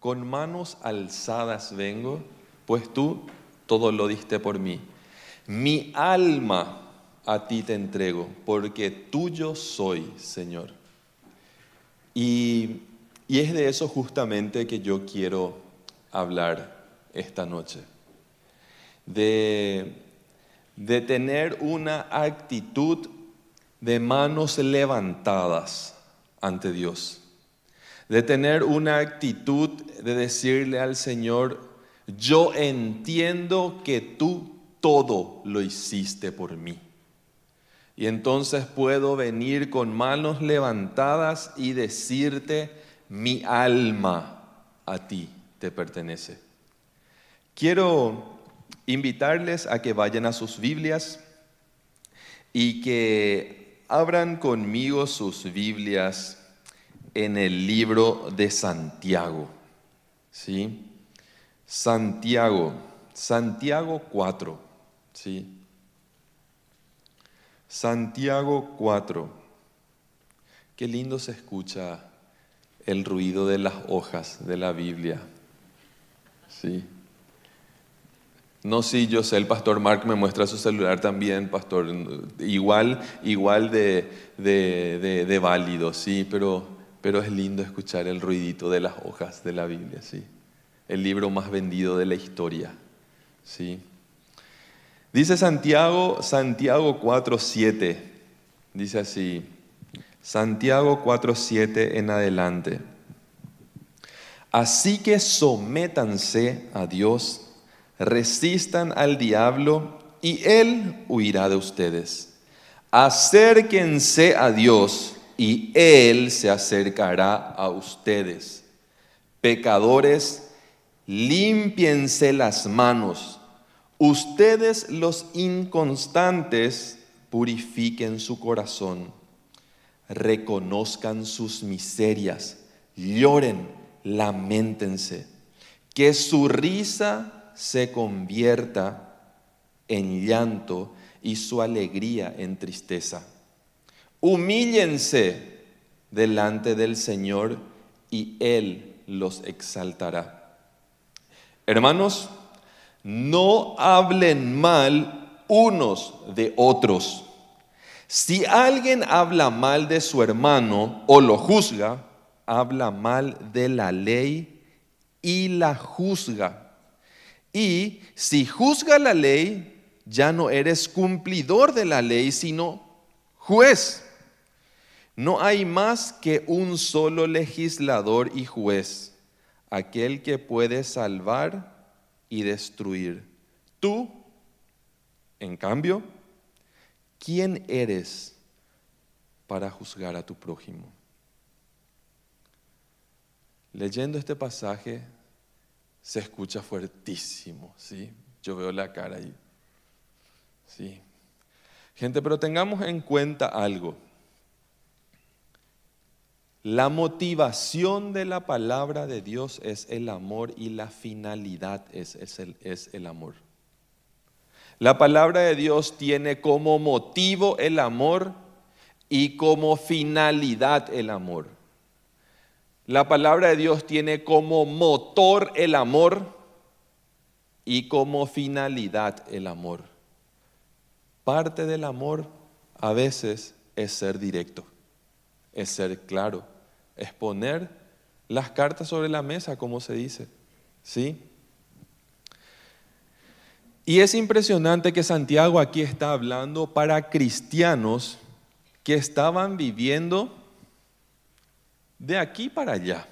con manos alzadas vengo, pues tú todo lo diste por mí. Mi alma a ti te entrego, porque tuyo soy, Señor. Y, y es de eso justamente que yo quiero hablar esta noche. De, de tener una actitud de manos levantadas ante Dios. De tener una actitud de decirle al Señor, yo entiendo que tú todo lo hiciste por mí. Y entonces puedo venir con manos levantadas y decirte, mi alma a ti te pertenece. Quiero invitarles a que vayan a sus Biblias y que abran conmigo sus Biblias en el libro de Santiago. ¿Sí? Santiago, Santiago 4, ¿sí? Santiago 4. Qué lindo se escucha el ruido de las hojas de la Biblia. Sí. No, sí, yo sé, el pastor Mark me muestra su celular también, pastor, igual, igual de, de, de válido, sí, pero, pero es lindo escuchar el ruidito de las hojas de la Biblia, sí el libro más vendido de la historia. ¿sí? Dice Santiago, Santiago 4.7, dice así, Santiago 4.7 en adelante. Así que sométanse a Dios, resistan al diablo y él huirá de ustedes. Acérquense a Dios y él se acercará a ustedes. Pecadores, límpiense las manos. Ustedes los inconstantes purifiquen su corazón, reconozcan sus miserias, lloren, lamentense, que su risa se convierta en llanto y su alegría en tristeza. Humíllense delante del Señor y Él los exaltará. Hermanos, no hablen mal unos de otros. Si alguien habla mal de su hermano o lo juzga, habla mal de la ley y la juzga. Y si juzga la ley, ya no eres cumplidor de la ley, sino juez. No hay más que un solo legislador y juez aquel que puede salvar y destruir. Tú, en cambio, ¿quién eres para juzgar a tu prójimo? Leyendo este pasaje se escucha fuertísimo, ¿sí? Yo veo la cara ahí. Sí. Gente, pero tengamos en cuenta algo. La motivación de la palabra de Dios es el amor y la finalidad es, el, es, el, amor. La palabra de Dios tiene como motivo el amor y como finalidad el amor. La palabra de Dios tiene como motor el amor y como finalidad el amor. Parte del amor a veces es ser directo, es ser claro es poner las cartas sobre la mesa, como se dice. ¿Sí? Y es impresionante que Santiago aquí está hablando para cristianos que estaban viviendo de aquí para allá.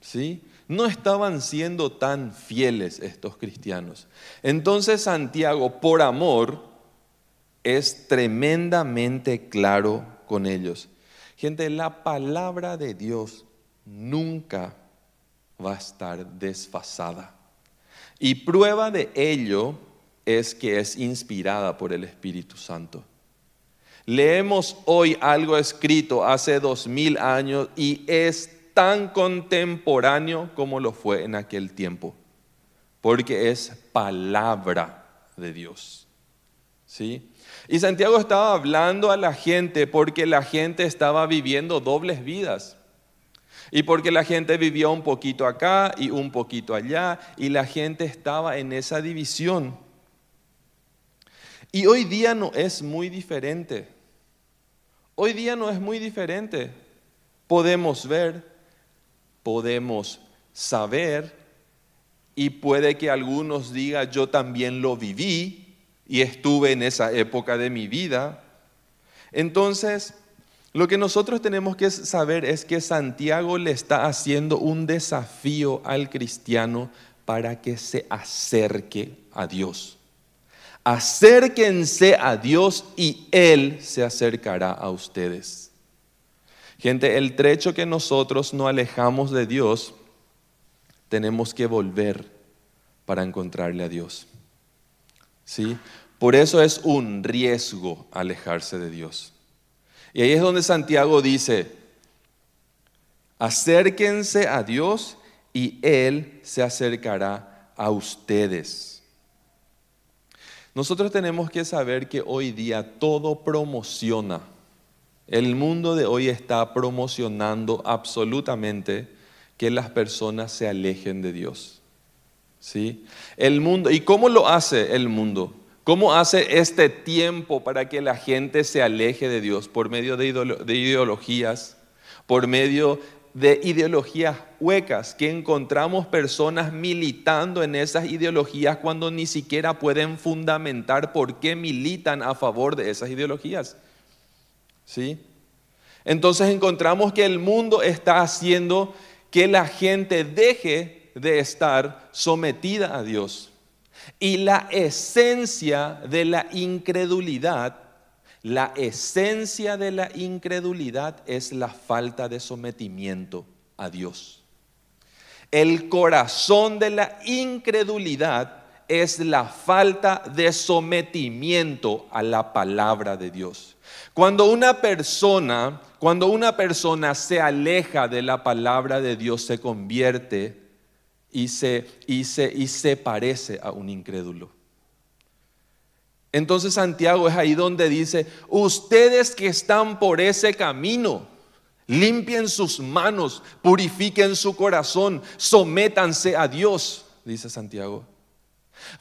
¿Sí? No estaban siendo tan fieles estos cristianos. Entonces Santiago, por amor, es tremendamente claro con ellos. Gente, la palabra de Dios nunca va a estar desfasada. Y prueba de ello es que es inspirada por el Espíritu Santo. Leemos hoy algo escrito hace dos mil años y es tan contemporáneo como lo fue en aquel tiempo, porque es palabra de Dios. ¿Sí? Y Santiago estaba hablando a la gente porque la gente estaba viviendo dobles vidas. Y porque la gente vivía un poquito acá y un poquito allá, y la gente estaba en esa división. Y hoy día no es muy diferente. Hoy día no es muy diferente. Podemos ver, podemos saber, y puede que algunos digan, yo también lo viví y estuve en esa época de mi vida. Entonces, lo que nosotros tenemos que saber es que Santiago le está haciendo un desafío al cristiano para que se acerque a Dios. Acérquense a Dios y Él se acercará a ustedes. Gente, el trecho que nosotros nos alejamos de Dios, tenemos que volver para encontrarle a Dios. ¿Sí? Por eso es un riesgo alejarse de Dios. Y ahí es donde Santiago dice, acérquense a Dios y Él se acercará a ustedes. Nosotros tenemos que saber que hoy día todo promociona. El mundo de hoy está promocionando absolutamente que las personas se alejen de Dios. ¿Sí? El mundo, ¿y cómo lo hace el mundo? ¿Cómo hace este tiempo para que la gente se aleje de Dios? Por medio de, ideologías, por medio de ideologías huecas, que encontramos personas militando en esas ideologías cuando ni siquiera pueden fundamentar por qué militan a favor de esas ideologías. ¿Sí? Entonces encontramos que el mundo está haciendo que la gente deje de estar sometida a Dios. Y la esencia de la incredulidad, la esencia de la incredulidad es la falta de sometimiento a Dios. El corazón de la incredulidad es la falta de sometimiento a la palabra de Dios. Cuando una persona, cuando una persona se aleja de la palabra de Dios, se convierte y se, parece a un incrédulo. Entonces Santiago es ahí donde dice, ustedes que están por ese camino, limpien sus manos, purifiquen su corazón, sométanse a Dios, dice Santiago.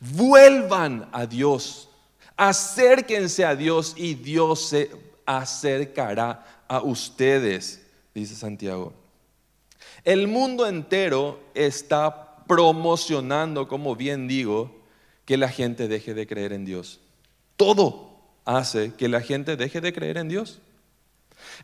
Vuelvan a Dios, acérquense a Dios y Dios se acercará a ustedes, dice Santiago. El mundo entero está promocionando, como bien digo, que la gente deje de creer en Dios. Todo hace que la gente deje de creer en Dios.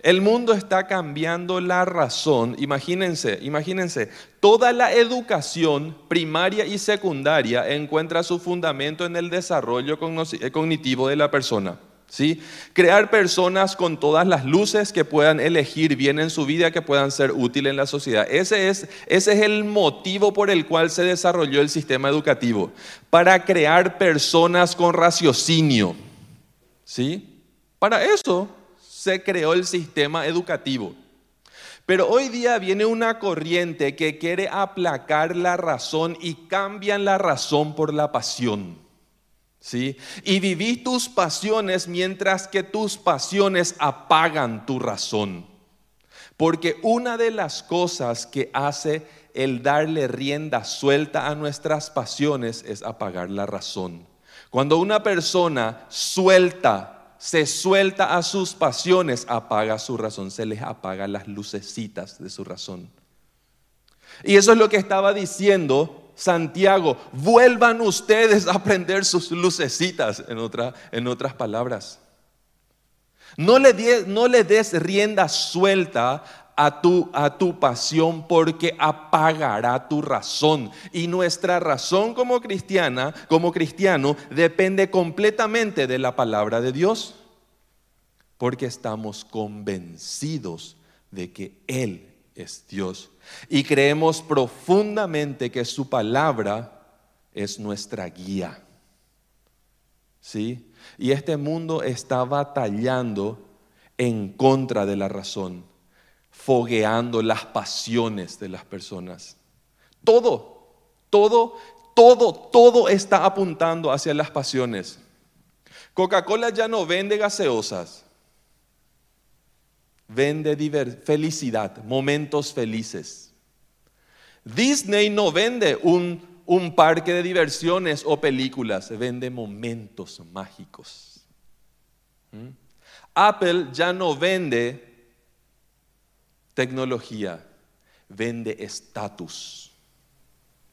El mundo está cambiando la razón. Imagínense, imagínense, toda la educación primaria y secundaria encuentra su fundamento en el desarrollo cognitivo de la persona. ¿Sí? Crear personas con todas las luces que puedan elegir bien en su vida, que puedan ser útiles en la sociedad. Ese es, ese es el motivo por el cual se desarrolló el sistema educativo, para crear personas con raciocinio. ¿sí? Para eso se creó el sistema educativo. Pero hoy día viene una corriente que quiere aplacar la razón y cambian la razón por la pasión. ¿Sí? Y viví tus pasiones mientras que tus pasiones apagan tu razón. Porque una de las cosas que hace el darle rienda suelta a nuestras pasiones es apagar la razón. Cuando una persona suelta, se suelta a sus pasiones, apaga su razón, se les apaga las lucecitas de su razón. Y eso es lo que estaba diciendo Santiago, vuelvan ustedes a prender sus lucecitas, en, en otras palabras. No le, no le des rienda suelta a tu, a tu pasión porque apagará tu razón. Y nuestra razón como cristiana, como cristiano, depende completamente de la palabra de Dios. Porque estamos convencidos de que Él es Dios y creemos profundamente que su palabra es nuestra guía. ¿Sí? Y este mundo está batallando en contra de la razón, fogueando las pasiones de las personas. Todo, todo, todo, todo está apuntando hacia las pasiones. Coca-Cola ya no vende gaseosas, vende felicidad, momentos felices. Disney no vende un, un parque de diversiones o películas, vende momentos mágicos. ¿Mm? Apple ya no vende tecnología, vende estatus.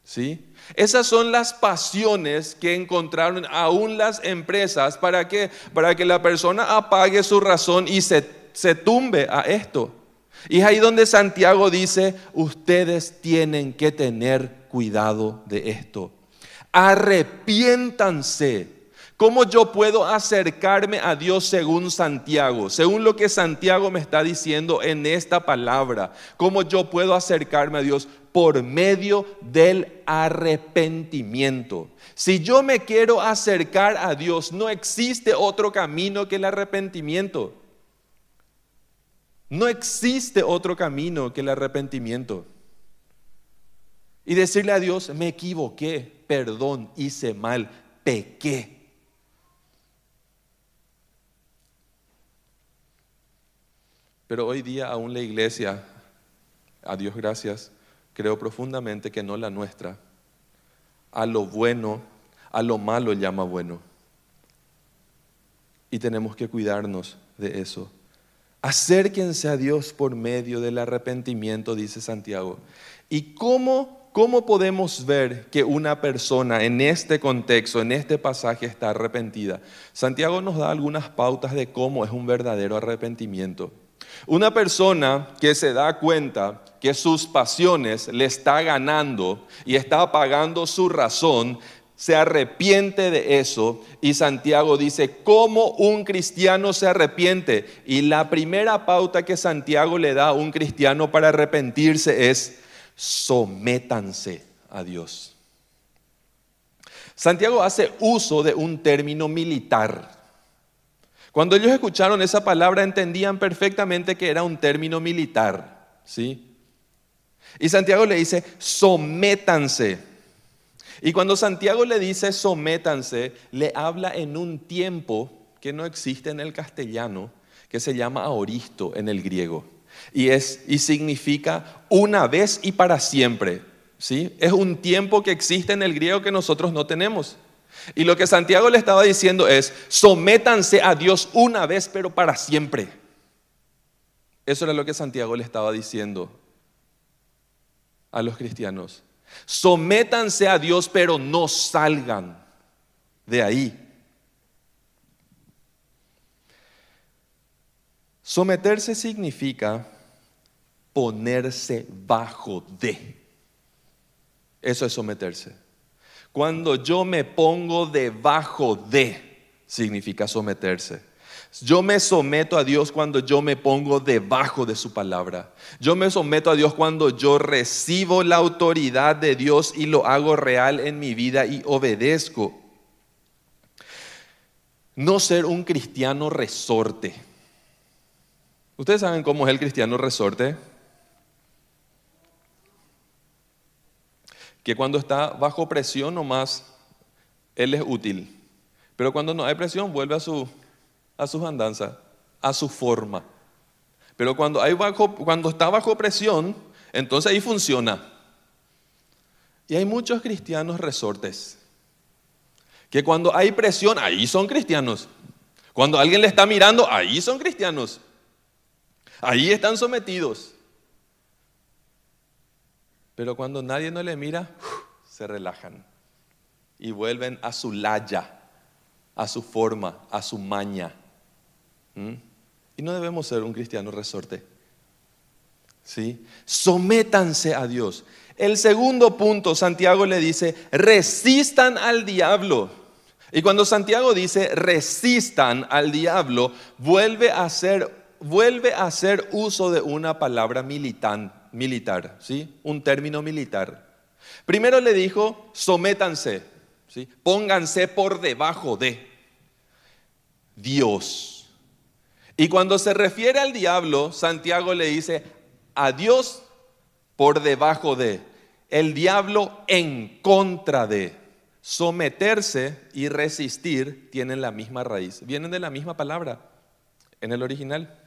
¿Sí? Esas son las pasiones que encontraron aún las empresas para que, para que la persona apague su razón y se, se tumbe a esto. Y es ahí donde Santiago dice, ustedes tienen que tener cuidado de esto. Arrepiéntanse ¿Cómo yo puedo acercarme a Dios según Santiago? Según lo que Santiago me está diciendo en esta palabra. ¿Cómo yo puedo acercarme a Dios? Por medio del arrepentimiento. Si yo me quiero acercar a Dios, no existe otro camino que el arrepentimiento. No existe otro camino que el arrepentimiento. Y decirle a Dios, me equivoqué, perdón, hice mal, pequé. Pero hoy día aún la iglesia, a Dios gracias, creo profundamente que no la nuestra, a lo bueno, a lo malo llama bueno. Y tenemos que cuidarnos de eso. Acérquense a Dios por medio del arrepentimiento, dice Santiago. ¿Y cómo, cómo podemos ver que una persona en este contexto, en este pasaje, está arrepentida? Santiago nos da algunas pautas de cómo es un verdadero arrepentimiento. Una persona que se da cuenta que sus pasiones le está ganando y está apagando su razón, se arrepiente de eso y Santiago dice, ¿cómo un cristiano se arrepiente? Y la primera pauta que Santiago le da a un cristiano para arrepentirse es, sométanse a Dios. Santiago hace uso de un término militar. Cuando ellos escucharon esa palabra entendían perfectamente que era un término militar, ¿sí? Y Santiago le dice, sométanse. Y cuando Santiago le dice sométanse, le habla en un tiempo que no existe en el castellano, que se llama aoristo en el griego. Y, es, y significa una vez y para siempre. ¿sí? Es un tiempo que existe en el griego que nosotros no tenemos. Y lo que Santiago le estaba diciendo es, sométanse a Dios una vez, pero para siempre. Eso era lo que Santiago le estaba diciendo a los cristianos. Sométanse a Dios, pero no salgan de ahí. Someterse significa ponerse bajo de. Eso es someterse. Cuando yo me pongo debajo de, significa someterse. Yo me someto a Dios cuando yo me pongo debajo de su palabra. Yo me someto a Dios cuando yo recibo la autoridad de Dios y lo hago real en mi vida y obedezco. No ser un cristiano resorte. ¿Ustedes saben cómo es el cristiano resorte? que cuando está bajo presión nomás, él es útil. Pero cuando no hay presión, vuelve a, su, a sus andanzas, a su forma. Pero cuando, hay bajo, cuando está bajo presión, entonces ahí funciona. Y hay muchos cristianos resortes, que cuando hay presión, ahí son cristianos. Cuando alguien le está mirando, ahí son cristianos. Ahí están sometidos. Pero cuando nadie no le mira, se relajan y vuelven a su laya, a su forma, a su maña. ¿Mm? Y no debemos ser un cristiano resorte. ¿Sí? Sométanse a Dios. El segundo punto, Santiago le dice, resistan al diablo. Y cuando Santiago dice resistan al diablo, vuelve a hacer, vuelve a hacer uso de una palabra militar, ¿sí? Un término militar. Primero le dijo, sométanse, ¿sí? Pónganse por debajo de Dios. Y cuando se refiere al diablo, Santiago le dice, a Dios por debajo de, el diablo en contra de. Someterse y resistir tienen la misma raíz, vienen de la misma palabra en el original.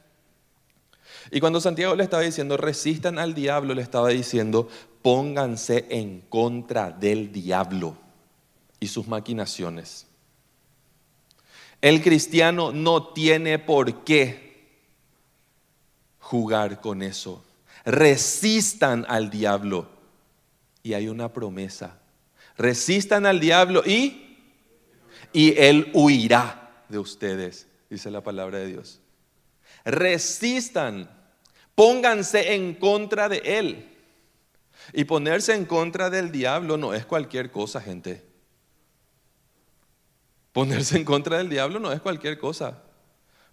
Y cuando Santiago le estaba diciendo, resistan al diablo, le estaba diciendo, pónganse en contra del diablo y sus maquinaciones. El cristiano no tiene por qué jugar con eso. Resistan al diablo. Y hay una promesa. Resistan al diablo y, y él huirá de ustedes, dice la palabra de Dios. Resistan, pónganse en contra de él. Y ponerse en contra del diablo no es cualquier cosa, gente. Ponerse en contra del diablo no es cualquier cosa.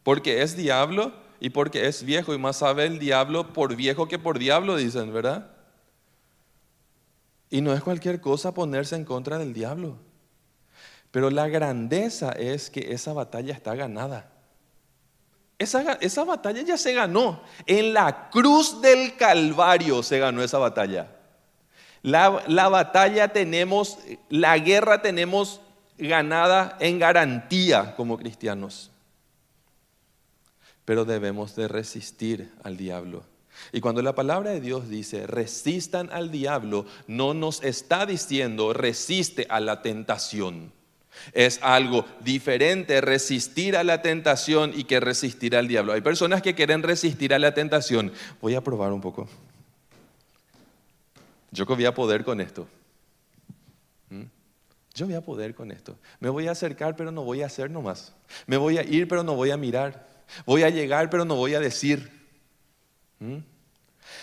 Porque es diablo y porque es viejo. Y más sabe el diablo por viejo que por diablo, dicen, ¿verdad? Y no es cualquier cosa ponerse en contra del diablo. Pero la grandeza es que esa batalla está ganada. Esa, esa, batalla ya se ganó. En la cruz del Calvario se ganó esa batalla. La, la batalla tenemos, la guerra tenemos ganada en garantía como cristianos. Pero debemos de resistir al diablo. Y cuando la palabra de Dios dice resistan al diablo, no nos está diciendo resiste a la tentación. Es algo diferente resistir a la tentación y que resistir al diablo. Hay personas que quieren resistir a la tentación. Voy a probar un poco. Yo que voy a poder con esto. Yo voy a poder con esto. Me voy a acercar, pero no voy a hacer nomás. Me voy a ir, pero no voy a mirar. Voy a llegar, pero no voy a decir. ¿Mm?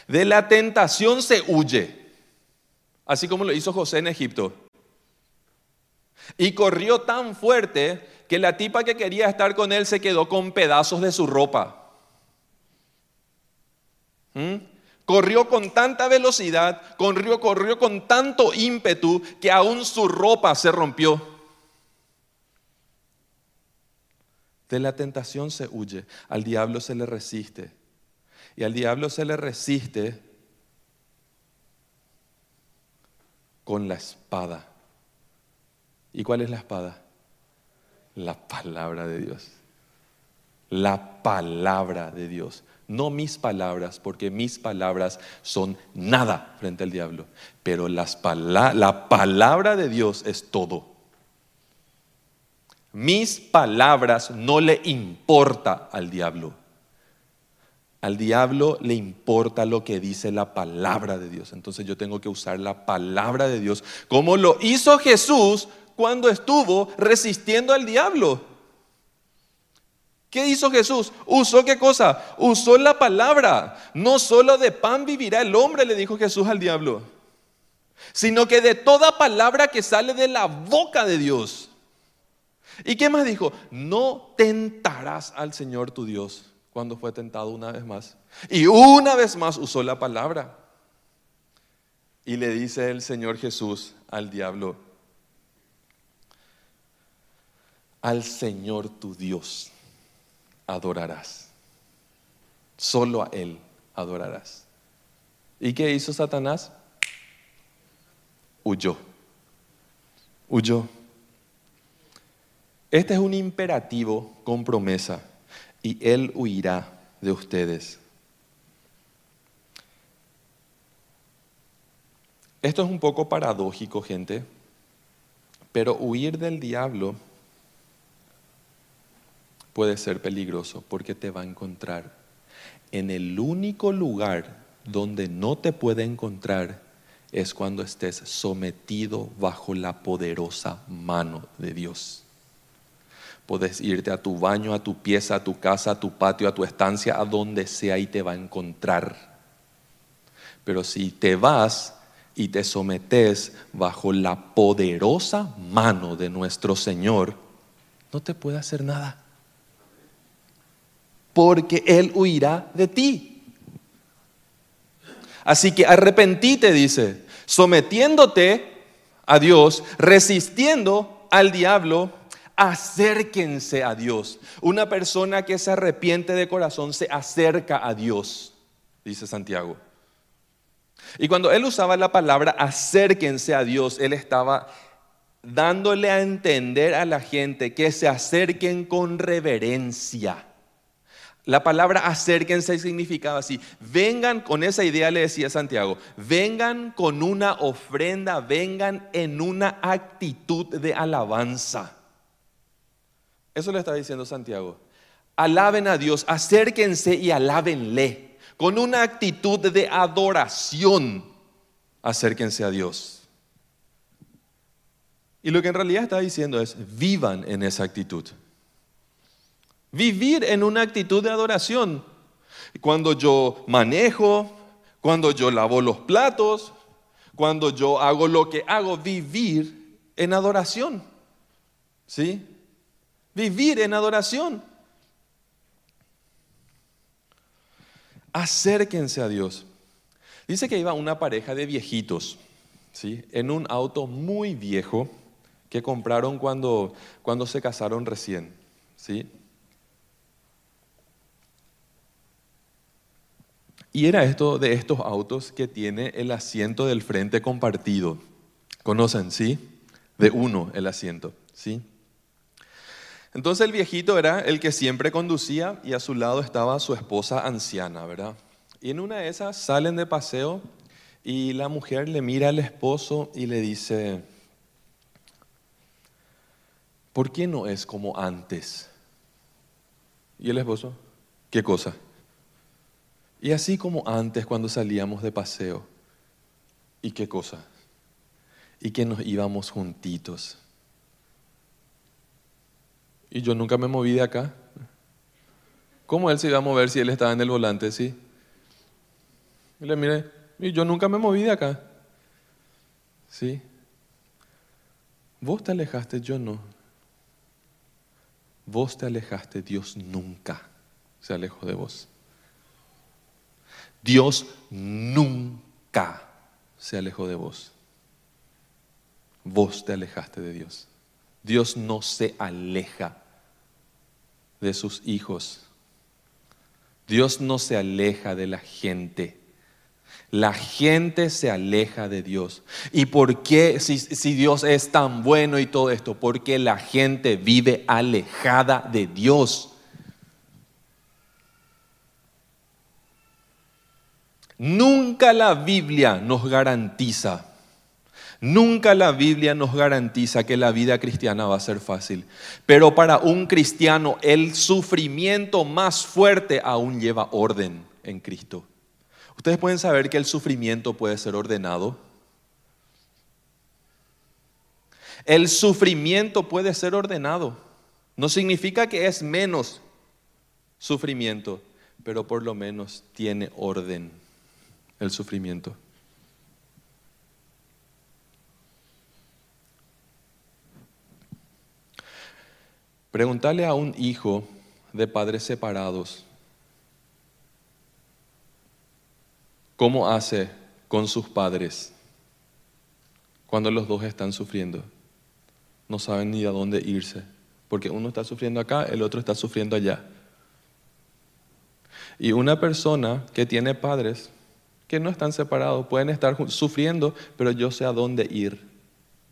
De la tentación se huye, así como lo hizo José en Egipto. Y corrió tan fuerte que la tipa que quería estar con él se quedó con pedazos de su ropa. ¿Mm? Corrió con tanta velocidad, corrió, corrió con tanto ímpetu que aún su ropa se rompió. De la tentación se huye, al diablo se le resiste. Y al diablo se le resiste con la espada. ¿Y cuál es la espada? La palabra de Dios. La palabra de Dios. No mis palabras, porque mis palabras son nada frente al diablo. Pero las la palabra de Dios es todo. Mis palabras no le importa al diablo. Al diablo le importa lo que dice la palabra de Dios. Entonces yo tengo que usar la palabra de Dios como lo hizo Jesús cuando estuvo resistiendo al diablo. ¿Qué hizo Jesús? ¿Usó qué cosa? Usó la palabra. No solo de pan vivirá el hombre, le dijo Jesús al diablo, sino que de toda palabra que sale de la boca de Dios. ¿Y qué más dijo? No tentarás al Señor tu Dios cuando fue tentado una vez más. Y una vez más usó la palabra. Y le dice el Señor Jesús al diablo, al Señor tu Dios adorarás. Solo a Él adorarás. ¿Y qué hizo Satanás? Huyó. Huyó. Este es un imperativo con promesa y Él huirá de ustedes. Esto es un poco paradójico, gente, pero huir del diablo puede ser peligroso porque te va a encontrar en el único lugar donde no te puede encontrar es cuando estés sometido bajo la poderosa mano de Dios. Puedes irte a tu baño, a tu pieza, a tu casa, a tu patio, a tu estancia, a donde sea y te va a encontrar. Pero si te vas y te sometes bajo la poderosa mano de nuestro Señor, no te puede hacer nada. Porque Él huirá de ti. Así que arrepentite, dice, sometiéndote a Dios, resistiendo al diablo acérquense a Dios. Una persona que se arrepiente de corazón se acerca a Dios, dice Santiago. Y cuando él usaba la palabra acérquense a Dios, él estaba dándole a entender a la gente que se acerquen con reverencia. La palabra acérquense significaba así. Vengan con esa idea, le decía Santiago. Vengan con una ofrenda, vengan en una actitud de alabanza. Eso le está diciendo Santiago. Alaben a Dios, acérquense y alábenle. Con una actitud de adoración, acérquense a Dios. Y lo que en realidad está diciendo es, vivan en esa actitud. Vivir en una actitud de adoración. Cuando yo manejo, cuando yo lavo los platos, cuando yo hago lo que hago, vivir en adoración. ¿Sí? Vivir en adoración. Acérquense a Dios. Dice que iba una pareja de viejitos, ¿sí? En un auto muy viejo que compraron cuando, cuando se casaron recién, ¿sí? Y era esto de estos autos que tiene el asiento del frente compartido. ¿Conocen, sí? De uno el asiento, ¿sí? Entonces el viejito era el que siempre conducía y a su lado estaba su esposa anciana, ¿verdad? Y en una de esas salen de paseo y la mujer le mira al esposo y le dice, ¿por qué no es como antes? Y el esposo, ¿qué cosa? Y así como antes cuando salíamos de paseo. ¿Y qué cosa? Y que nos íbamos juntitos. Y yo nunca me moví de acá. ¿Cómo él se iba a mover si él estaba en el volante? Sí. Y le mire, y yo nunca me moví de acá. ¿Sí? Vos te alejaste, yo no. Vos te alejaste, Dios nunca se alejó de vos. Dios nunca se alejó de vos. Vos te alejaste de Dios. Dios no se aleja de sus hijos. Dios no se aleja de la gente. La gente se aleja de Dios. ¿Y por qué si, Dios es tan bueno y todo esto? Porque la gente vive alejada de Dios. Nunca la Biblia nos garantiza, nunca la Biblia nos garantiza que la vida cristiana va a ser fácil. Pero para un cristiano el sufrimiento más fuerte aún lleva orden en Cristo. Ustedes pueden saber que el sufrimiento puede ser ordenado. El sufrimiento puede ser ordenado. No significa que es menos sufrimiento, pero por lo menos tiene orden el sufrimiento. Preguntarle a un hijo de padres separados cómo hace con sus padres cuando los dos están sufriendo. No saben ni a dónde irse, porque uno está sufriendo acá, el otro está sufriendo allá. Y una persona que tiene padres que no están separados, pueden estar sufriendo, pero yo sé a dónde ir,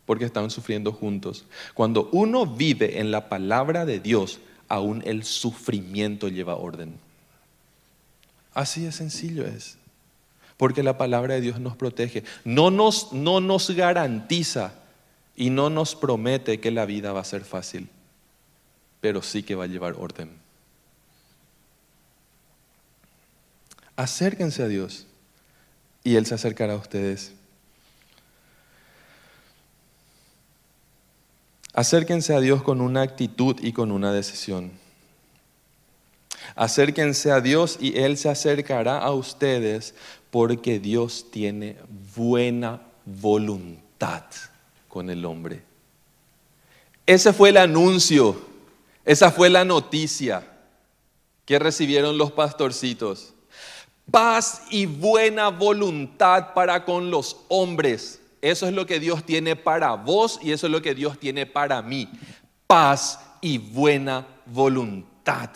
porque están sufriendo juntos. Cuando uno vive en la palabra de Dios, aún el sufrimiento lleva orden. Así de sencillo es, porque la palabra de Dios nos protege, no nos, no nos garantiza y no nos promete que la vida va a ser fácil, pero sí que va a llevar orden. Acérquense a Dios y Él se acercará a ustedes. Acérquense a Dios con una actitud y con una decisión. Acérquense a Dios y Él se acercará a ustedes porque Dios tiene buena voluntad con el hombre. Ese fue el anuncio, esa fue la noticia que recibieron los pastorcitos paz y buena voluntad para con los hombres. Eso es lo que Dios tiene para vos y eso es lo que Dios tiene para mí. Paz y buena voluntad.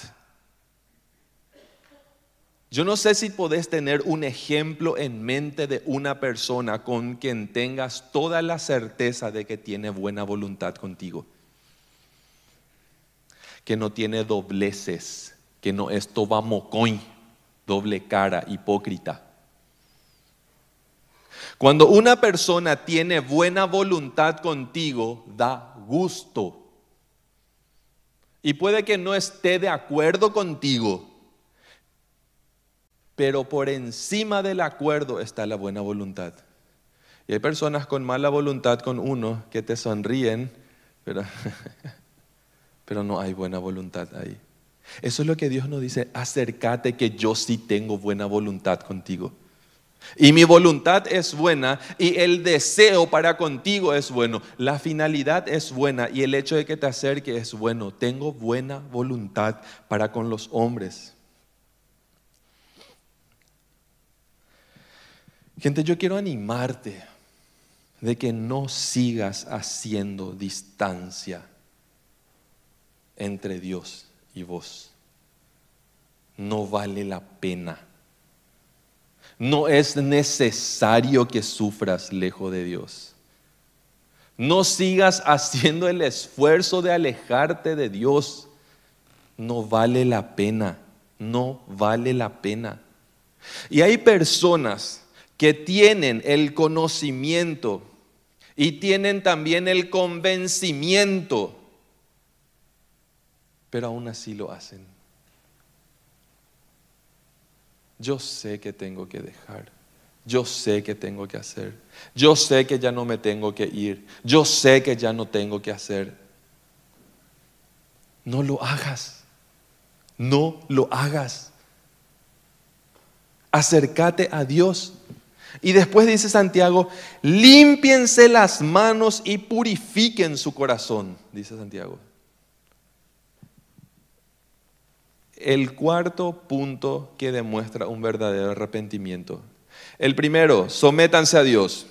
Yo no sé si podés tener un ejemplo en mente de una persona con quien tengas toda la certeza de que tiene buena voluntad contigo, que no tiene dobleces, que no es tobamocoin, doble cara, hipócrita. Cuando una persona tiene buena voluntad contigo, da gusto. Y puede que no esté de acuerdo contigo, pero por encima del acuerdo está la buena voluntad. Y hay personas con mala voluntad con uno que te sonríen, pero, pero no hay buena voluntad ahí. Eso es lo que Dios nos dice, acércate que yo sí tengo buena voluntad contigo. Y mi voluntad es buena y el deseo para contigo es bueno. La finalidad es buena y el hecho de que te acerque es bueno. Tengo buena voluntad para con los hombres. Gente, yo quiero animarte de que no sigas haciendo distancia entre Dios y vos. No vale la pena. No es necesario que sufras lejos de Dios. No sigas haciendo el esfuerzo de alejarte de Dios. No vale la pena. No vale la pena. Y hay personas que tienen el conocimiento y tienen también el convencimiento, pero aún así lo hacen. Yo sé que tengo que dejar. Yo sé que tengo que hacer. Yo sé que ya no me tengo que ir. Yo sé que ya no tengo que hacer. No lo hagas. No lo hagas. Acércate a Dios. Y después dice Santiago, límpiense las manos y purifiquen su corazón, dice Santiago. El cuarto punto que demuestra un verdadero arrepentimiento. El primero, sométanse a Dios.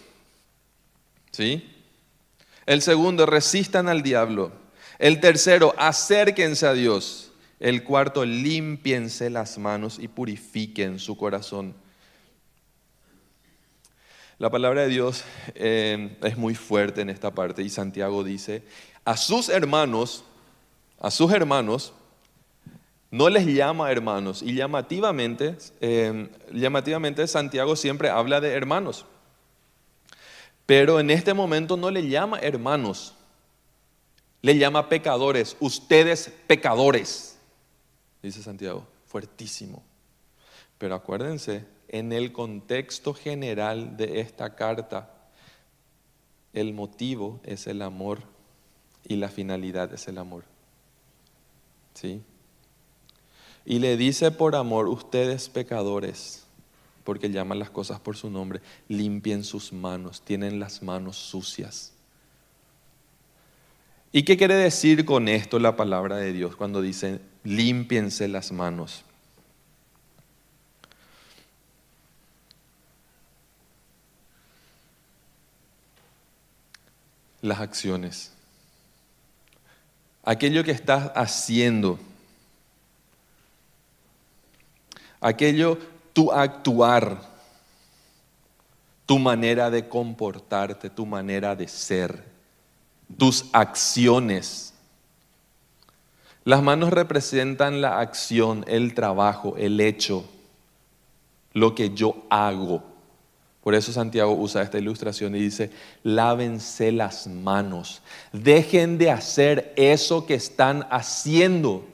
¿Sí? El segundo, resistan al diablo. El tercero, acérquense a Dios. El cuarto, límpiense las manos y purifiquen su corazón. La palabra de Dios eh, es muy fuerte en esta parte y Santiago dice, a sus hermanos, a sus hermanos, no les llama hermanos y llamativamente, eh, llamativamente Santiago siempre habla de hermanos, pero en este momento no le llama hermanos, le llama pecadores, ustedes pecadores, dice Santiago, fuertísimo. Pero acuérdense, en el contexto general de esta carta, el motivo es el amor y la finalidad es el amor. ¿Sí? Y le dice por amor, ustedes pecadores, porque llaman las cosas por su nombre, limpien sus manos, tienen las manos sucias. ¿Y qué quiere decir con esto la palabra de Dios cuando dice, limpiense las manos? las acciones. Aquello que estás haciendo. Aquello, tu actuar, tu manera de comportarte, tu manera de ser, tus acciones. Las manos representan la acción, el trabajo, el hecho, lo que yo hago. Por eso Santiago usa esta ilustración y dice, lávense las manos, dejen de hacer eso que están haciendo.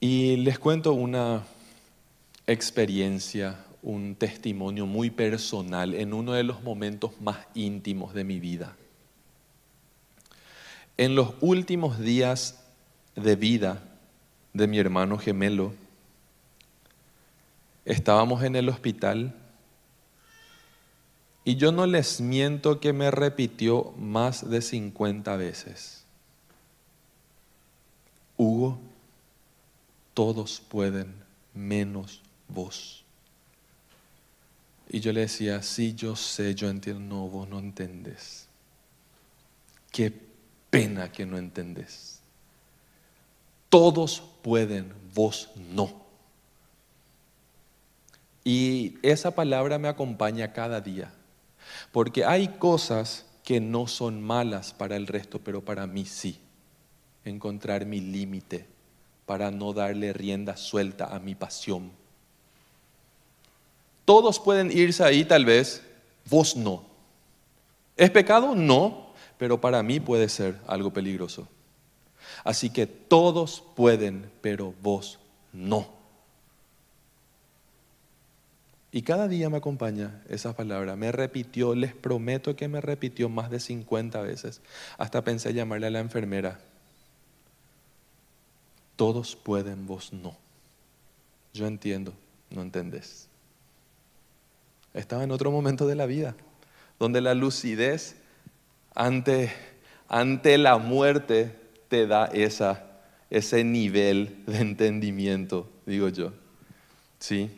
Y les cuento una experiencia, un testimonio muy personal en uno de los momentos más íntimos de mi vida. En los últimos días de vida, de mi hermano gemelo. Estábamos en el hospital y yo no les miento que me repitió más de 50 veces. Hugo, todos pueden menos vos. Y yo le decía, sí, yo sé, yo entiendo, no, vos no entendés. Qué pena que no entendés. Todos pueden, vos no. Y esa palabra me acompaña cada día, porque hay cosas que no son malas para el resto, pero para mí sí. Encontrar mi límite para no darle rienda suelta a mi pasión. Todos pueden irse ahí tal vez, vos no. ¿Es pecado? No, pero para mí puede ser algo peligroso. Así que todos pueden, pero vos no. Y cada día me acompaña esa palabra. Me repitió, les prometo que me repitió más de 50 veces. Hasta pensé llamarle a la enfermera. Todos pueden, vos no. Yo entiendo, no entendés. Estaba en otro momento de la vida, donde la lucidez ante, ante la muerte te da esa, ese nivel de entendimiento, digo yo. ¿Sí?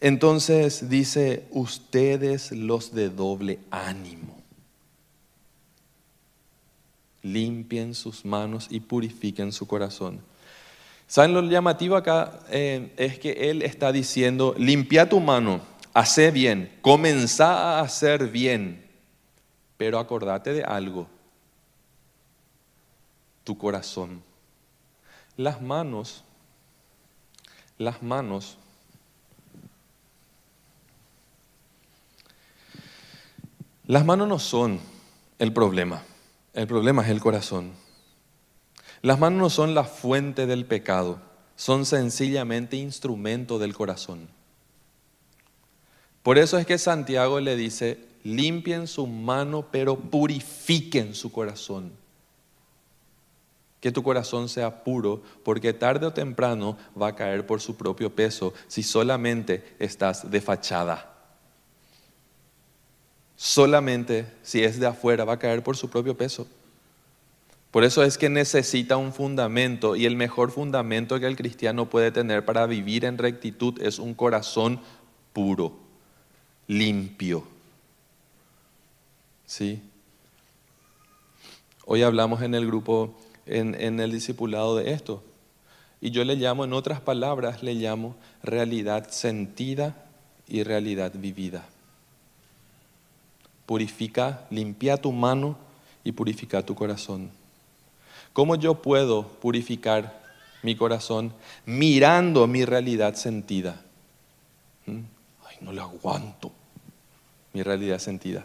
Entonces dice, ustedes los de doble ánimo, limpien sus manos y purifiquen su corazón. ¿Saben lo llamativo acá? Eh, es que Él está diciendo, limpia tu mano, hace bien, comenzá a hacer bien, pero acordate de algo, tu corazón. Las manos, las manos Las manos no son el problema, el problema es el corazón. Las manos no son la fuente del pecado, son sencillamente instrumento del corazón. Por eso es que Santiago le dice, limpien su mano, pero purifiquen su corazón. Que tu corazón sea puro, porque tarde o temprano va a caer por su propio peso si solamente estás de fachada solamente si es de afuera va a caer por su propio peso. Por eso es que necesita un fundamento y el mejor fundamento que el cristiano puede tener para vivir en rectitud es un corazón puro, limpio. ¿Sí? Hoy hablamos en el grupo, en, en el discipulado de esto. Y yo le llamo, en otras palabras, le llamo realidad sentida y realidad vivida purifica, limpia tu mano y purifica tu corazón. ¿Cómo yo puedo purificar mi corazón mirando mi realidad sentida? ¿Mm? Ay, no le aguanto mi realidad sentida.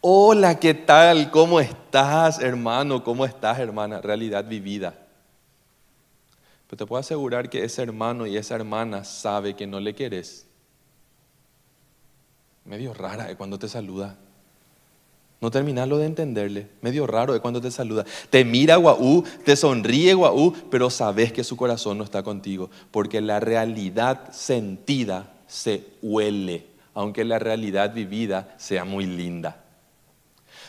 Hola, ¿qué tal? ¿Cómo estás, hermano? ¿Cómo estás, hermana? Realidad vivida. Pero te puedo asegurar que ese hermano y esa hermana sabe que no le quieres. Medio rara ¿eh? cuando te saluda. No terminarlo de entenderle. Medio raro de cuando te saluda. Te mira guau, te sonríe guau, pero sabes que su corazón no está contigo. Porque la realidad sentida se huele, aunque la realidad vivida sea muy linda.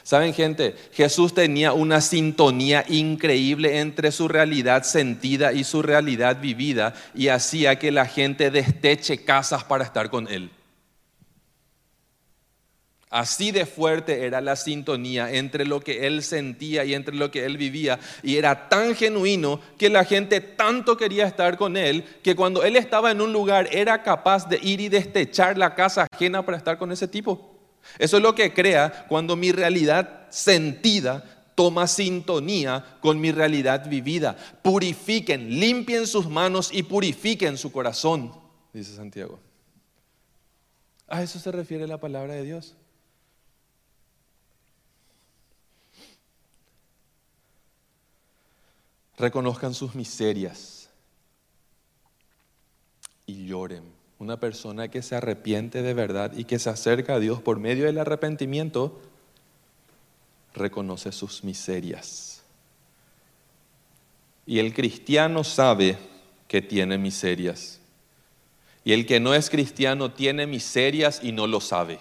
Saben gente, Jesús tenía una sintonía increíble entre su realidad sentida y su realidad vivida y hacía que la gente desteche casas para estar con él. Así de fuerte era la sintonía entre lo que él sentía y entre lo que él vivía. Y era tan genuino que la gente tanto quería estar con él que cuando él estaba en un lugar era capaz de ir y destechar la casa ajena para estar con ese tipo. Eso es lo que crea cuando mi realidad sentida toma sintonía con mi realidad vivida. Purifiquen, limpien sus manos y purifiquen su corazón, dice Santiago. A eso se refiere la palabra de Dios. Reconozcan sus miserias y lloren. Una persona que se arrepiente de verdad y que se acerca a Dios por medio del arrepentimiento, reconoce sus miserias. Y el cristiano sabe que tiene miserias. Y el que no es cristiano tiene miserias y no lo sabe.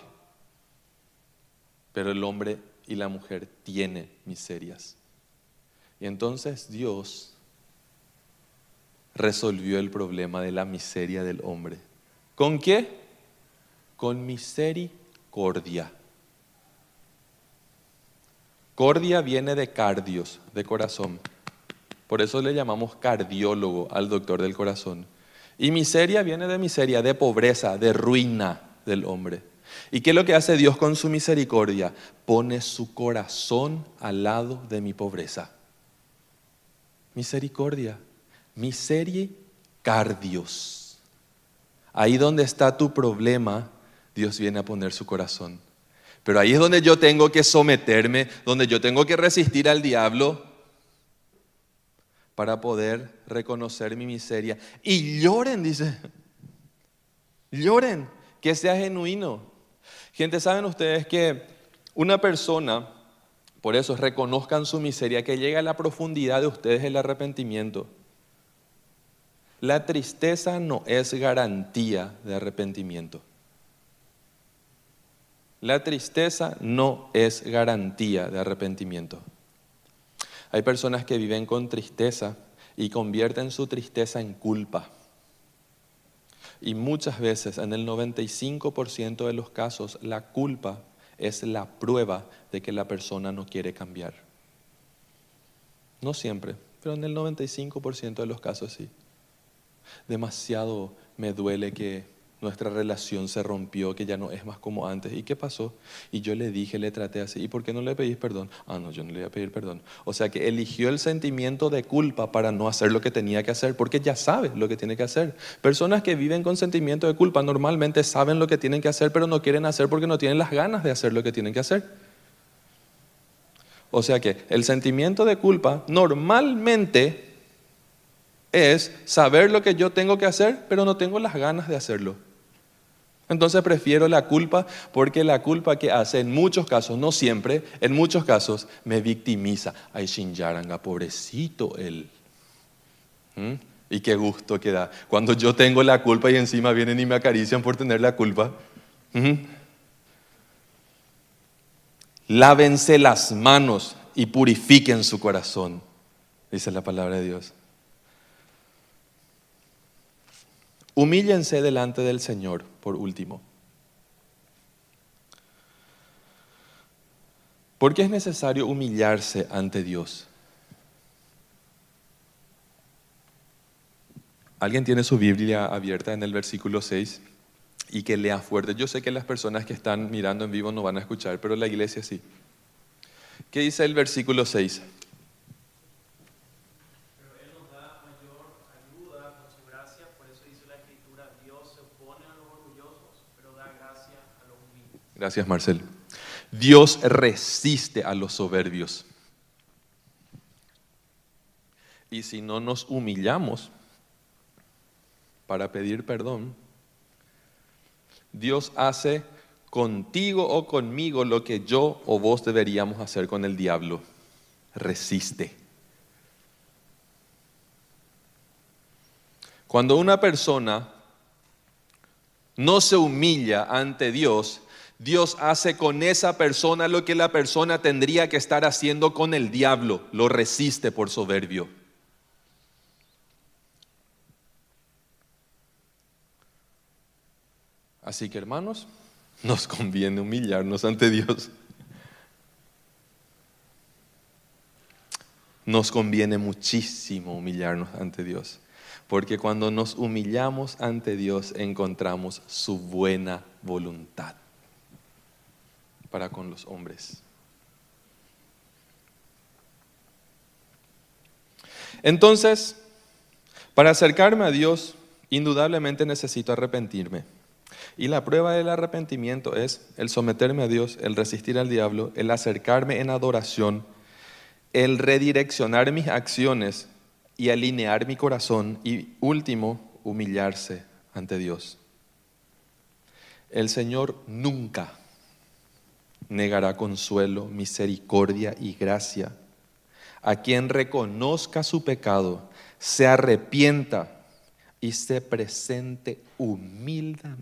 Pero el hombre y la mujer tienen miserias. Y entonces Dios resolvió el problema de la miseria del hombre. ¿Con qué? Con misericordia. Cordia viene de cardios, de corazón. Por eso le llamamos cardiólogo al doctor del corazón. Y miseria viene de miseria, de pobreza, de ruina del hombre. ¿Y qué es lo que hace Dios con su misericordia? Pone su corazón al lado de mi pobreza. Misericordia, misericardios. Ahí donde está tu problema, Dios viene a poner su corazón. Pero ahí es donde yo tengo que someterme, donde yo tengo que resistir al diablo para poder reconocer mi miseria. Y lloren, dice. Lloren, que sea genuino. Gente, ¿saben ustedes que una persona, por eso reconozcan su miseria, que llega a la profundidad de ustedes el arrepentimiento? La tristeza no es garantía de arrepentimiento. La tristeza no es garantía de arrepentimiento. Hay personas que viven con tristeza y convierten su tristeza en culpa. Y muchas veces, en el 95% de los casos, la culpa es la prueba de que la persona no quiere cambiar. No siempre, pero en el 95% de los casos sí. Demasiado me duele que nuestra relación se rompió, que ya no es más como antes. ¿Y qué pasó? Y yo le dije, le traté así. ¿Y por qué no le pedís perdón? Ah, no, yo no le voy a pedir perdón. O sea que eligió el sentimiento de culpa para no hacer lo que tenía que hacer, porque ya sabe lo que tiene que hacer. Personas que viven con sentimiento de culpa normalmente saben lo que tienen que hacer, pero no quieren hacer porque no tienen las ganas de hacer lo que tienen que hacer. O sea que el sentimiento de culpa normalmente es saber lo que yo tengo que hacer, pero no tengo las ganas de hacerlo. Entonces prefiero la culpa porque la culpa que hace en muchos casos, no siempre, en muchos casos me victimiza. Ay, Shinyaranga, pobrecito él. ¿Mm? Y qué gusto que da. Cuando yo tengo la culpa y encima vienen y me acarician por tener la culpa. ¿Mm? Lávense las manos y purifiquen su corazón, dice la palabra de Dios. Humíllense delante del Señor, por último. ¿Por qué es necesario humillarse ante Dios? ¿Alguien tiene su Biblia abierta en el versículo 6 y que lea fuerte? Yo sé que las personas que están mirando en vivo no van a escuchar, pero la iglesia sí. ¿Qué dice el versículo 6? Gracias, Marcel. Dios resiste a los soberbios. Y si no nos humillamos para pedir perdón, Dios hace contigo o conmigo lo que yo o vos deberíamos hacer con el diablo. Resiste. Cuando una persona no se humilla ante Dios, Dios hace con esa persona lo que la persona tendría que estar haciendo con el diablo, lo resiste por soberbio. Así que hermanos, nos conviene humillarnos ante Dios. Nos conviene muchísimo humillarnos ante Dios, porque cuando nos humillamos ante Dios encontramos su buena voluntad para con los hombres. Entonces, para acercarme a Dios, indudablemente necesito arrepentirme. Y la prueba del arrepentimiento es el someterme a Dios, el resistir al diablo, el acercarme en adoración, el redireccionar mis acciones y alinear mi corazón y último, humillarse ante Dios. El Señor nunca negará consuelo, misericordia y gracia. A quien reconozca su pecado, se arrepienta y se presente humildemente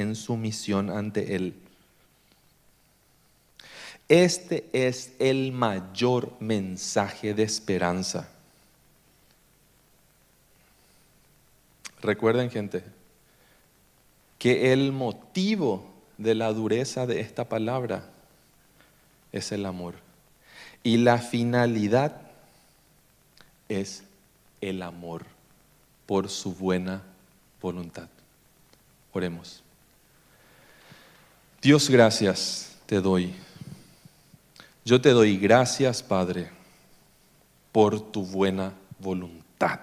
en su misión ante Él. Este es el mayor mensaje de esperanza. Recuerden gente, que el motivo de la dureza de esta palabra es el amor. Y la finalidad es el amor por su buena voluntad. Oremos. Dios, gracias te doy. Yo te doy gracias, Padre, por tu buena voluntad.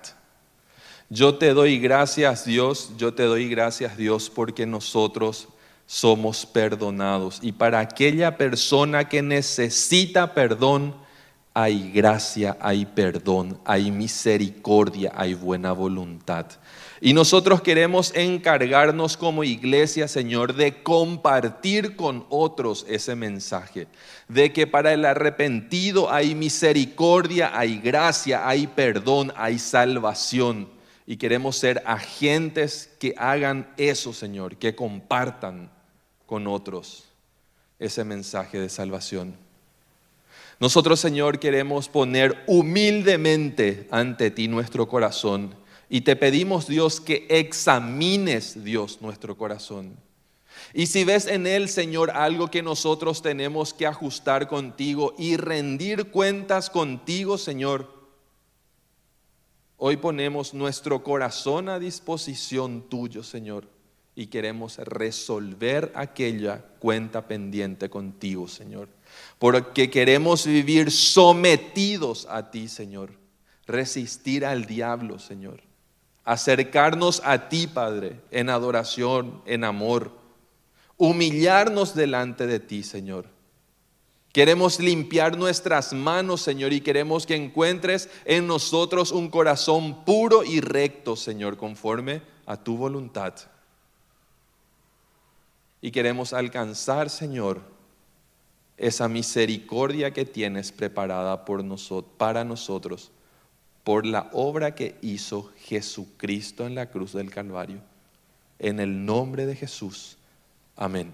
Yo te doy gracias, Dios, yo te doy gracias, Dios, porque nosotros somos perdonados. Y para aquella persona que necesita perdón, hay gracia, hay perdón, hay misericordia, hay buena voluntad. Y nosotros queremos encargarnos como iglesia, Señor, de compartir con otros ese mensaje, de que para el arrepentido hay misericordia, hay gracia, hay perdón, hay salvación. Y queremos ser agentes que hagan eso, Señor, que compartan con otros ese mensaje de salvación. Nosotros, Señor, queremos poner humildemente ante ti nuestro corazón y te pedimos, Dios, que examines, Dios, nuestro corazón. Y si ves en él, Señor, algo que nosotros tenemos que ajustar contigo y rendir cuentas contigo, Señor, hoy ponemos nuestro corazón a disposición tuyo, Señor, y queremos resolver aquella cuenta pendiente contigo, Señor. Porque queremos vivir sometidos a ti, Señor. Resistir al diablo, Señor acercarnos a ti, Padre, en adoración, en amor, humillarnos delante de ti, Señor. Queremos limpiar nuestras manos, Señor, y queremos que encuentres en nosotros un corazón puro y recto, Señor, conforme a tu voluntad. Y queremos alcanzar, Señor, esa misericordia que tienes preparada por nosotros, para nosotros por la obra que hizo Jesucristo en la cruz del Calvario. En el nombre de Jesús. Amén.